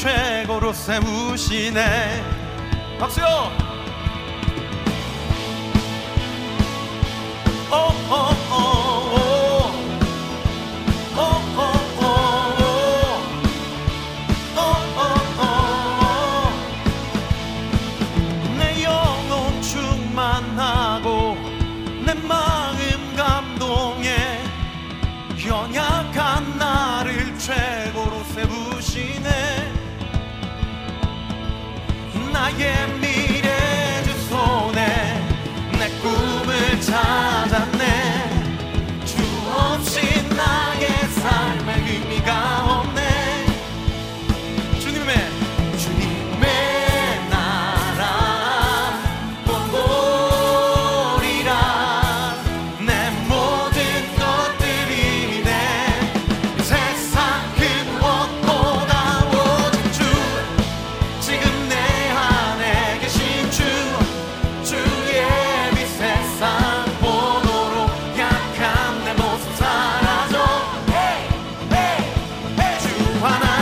최고로 세우시네. 박수요 주하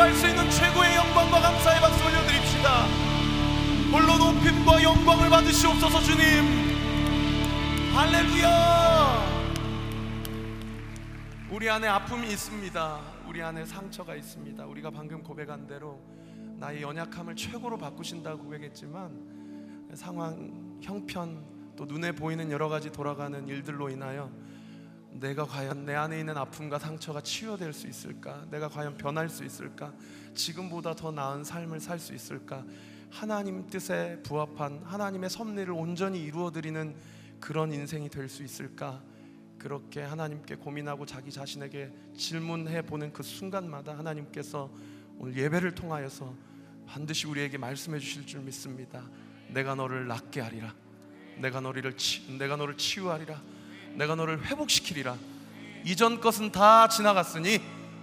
그리스도께 우리가 할수 있는 최고의 영광과 감사의 박수 올려드립시다. 홀로 높임과 영광을 받으시옵소서 주님. 할렐루야. 우리 안에 아픔이 있습니다. 우리 안에 상처가 있습니다. 우리가 방금 고백한 대로 나의 연약함을 최고로 바꾸신다고 고백했지만 상황, 형편, 또 눈에 보이는 여러 가지 돌아가는 일들로 인하여 내가 과연 내 안에 있는 아픔과 상처가 치유될 수 있을까? 내가 과연 변할 수 있을까? 지금보다 더 나은 삶을 살 수 있을까? 하나님 뜻에 부합한 하나님의 섭리를 온전히 이루어 드리는 그런 인생이 될 수 있을까? 그렇게 하나님께 고민하고 자기 자신에게 질문해 보는 그 순간마다 하나님께서 오늘 예배를 통하여서 반드시 우리에게 말씀해 주실 줄 믿습니다. 내가 너를 낫게 하리라. 내가 너를 치, 내가 너를 치유하리라. 내가 너를 회복시키리라. 이전 것은 다 지나갔으니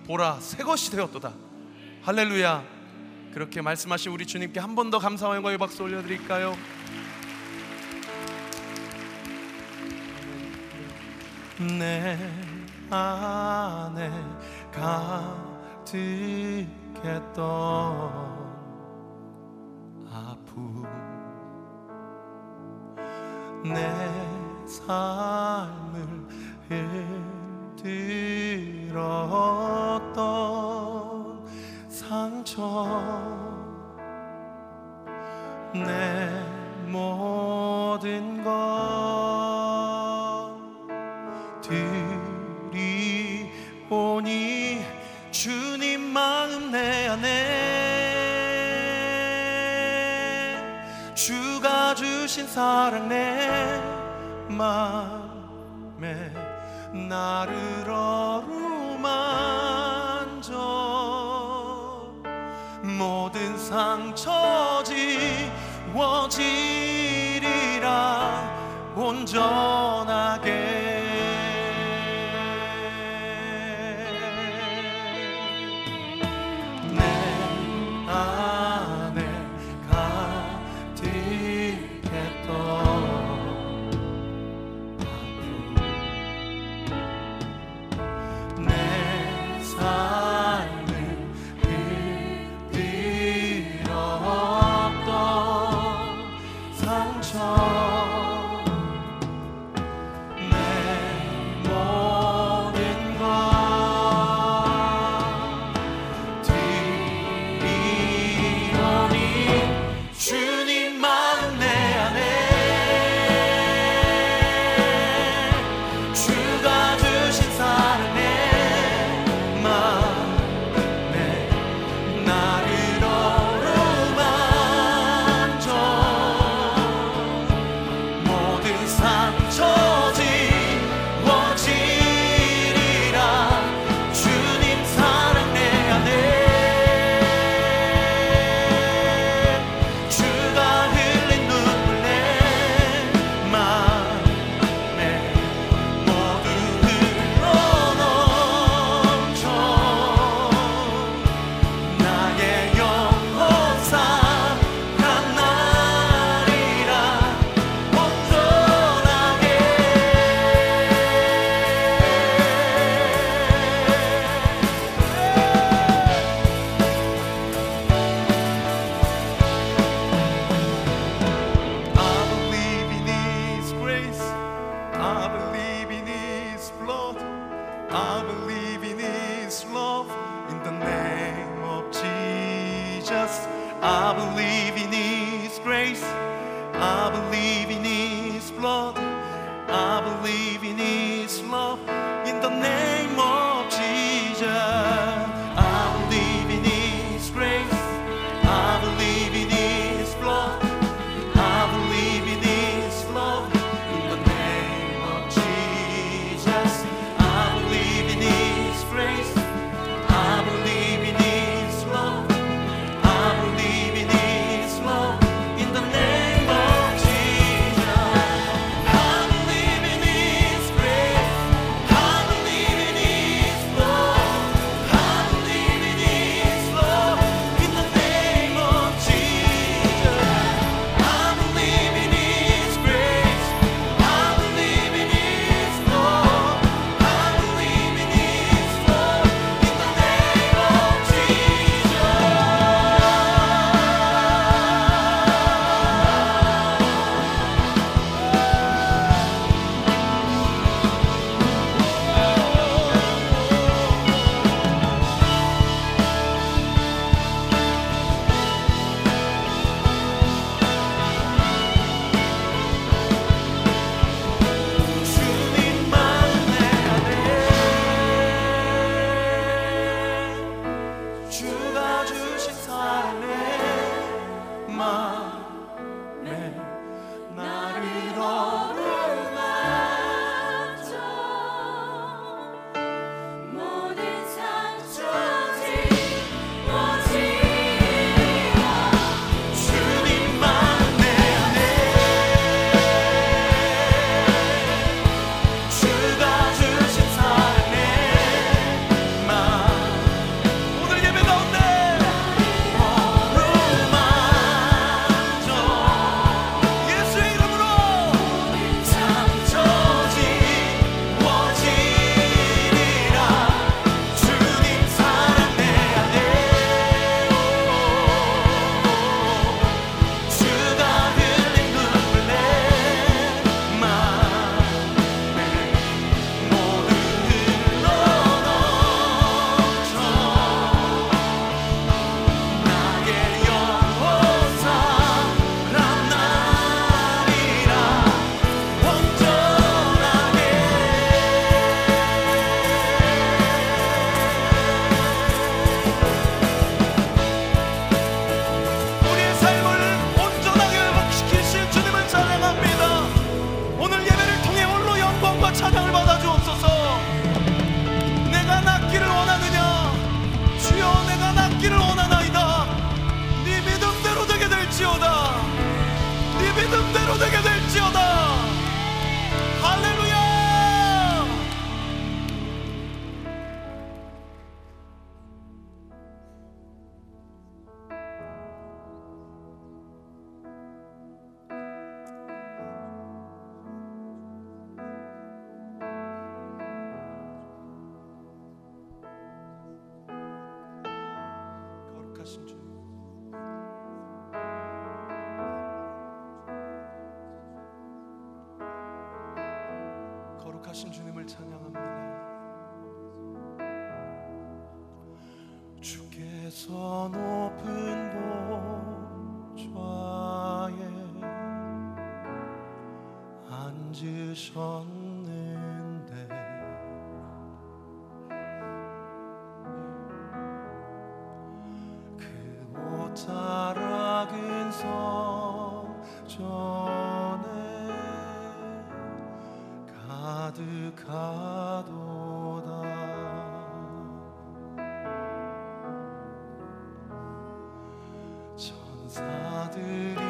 보라 새 것이 되었도다. 할렐루야. 그렇게 말씀하신 우리 주님께 한 번 더 감사와 영광의 박수 올려드릴까요? 내 안에 가득했던 아픔. 내 삶을 흔들었던 상처. 내 모든 것 들이오니 주님 마음 내 안에 주가 주신 사랑 내 마음에 나를 어루만져. 모든 상처 지워지리라. 온전 하신 주 거룩하신 주님을 찬양합니다. 주께서 높은 천사들이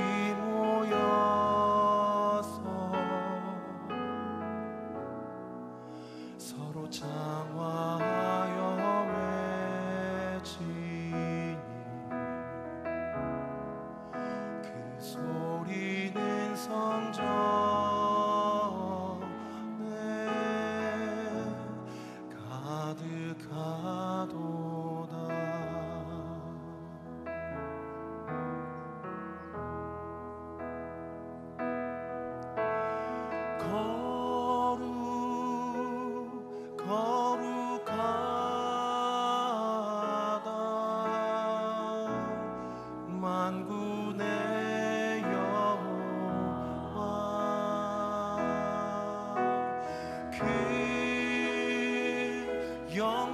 king. Your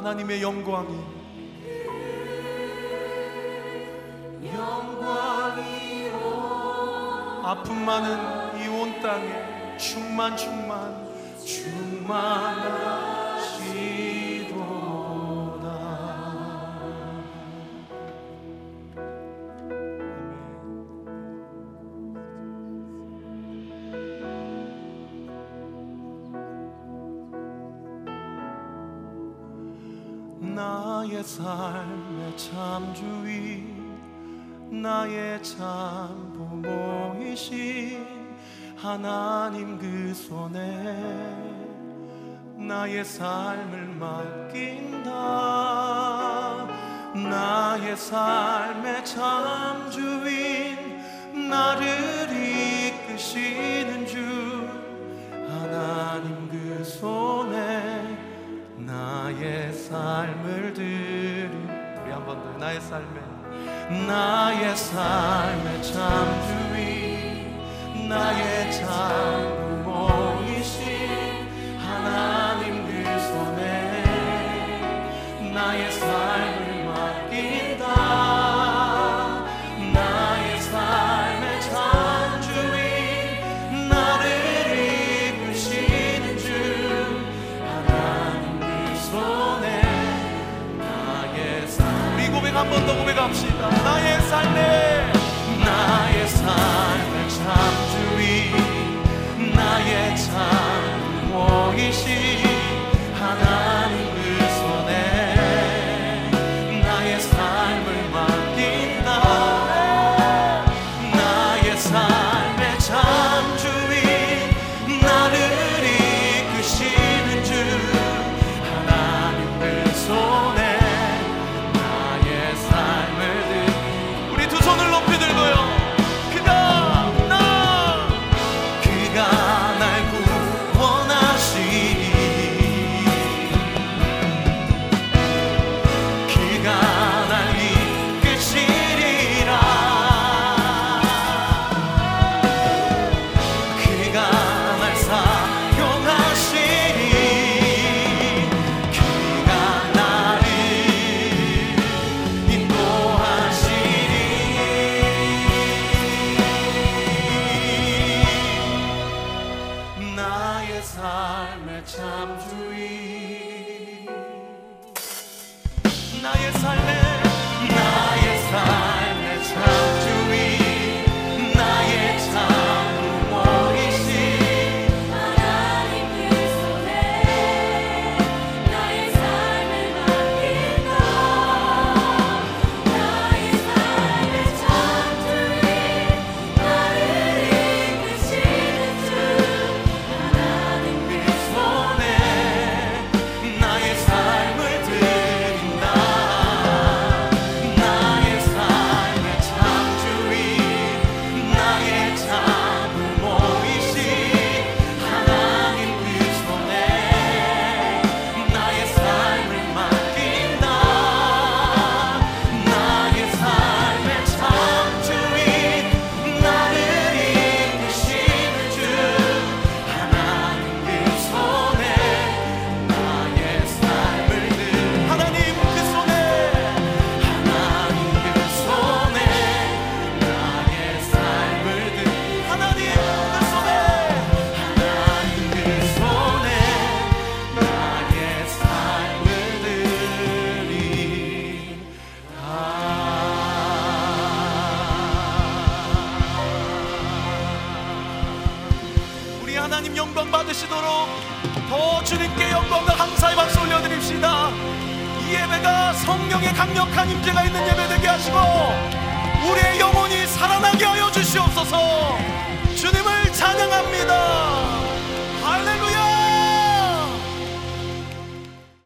하나님의 영광이 영광이로 아픔 많은 이 온 땅에 충만 충만 충만하라 삶의 참주인 나의 참부모이신 하나님 그 손에 나의 삶을 맡긴다. 나의 삶의 참주인 나를 이끄시는 주 하나님 그 손에 나의 삶을 들 나의 삶에 나의 삶에 참주이 나의 참구공이신 하나 한 번 더 고백합시다. 나의 삶에 나의 삶.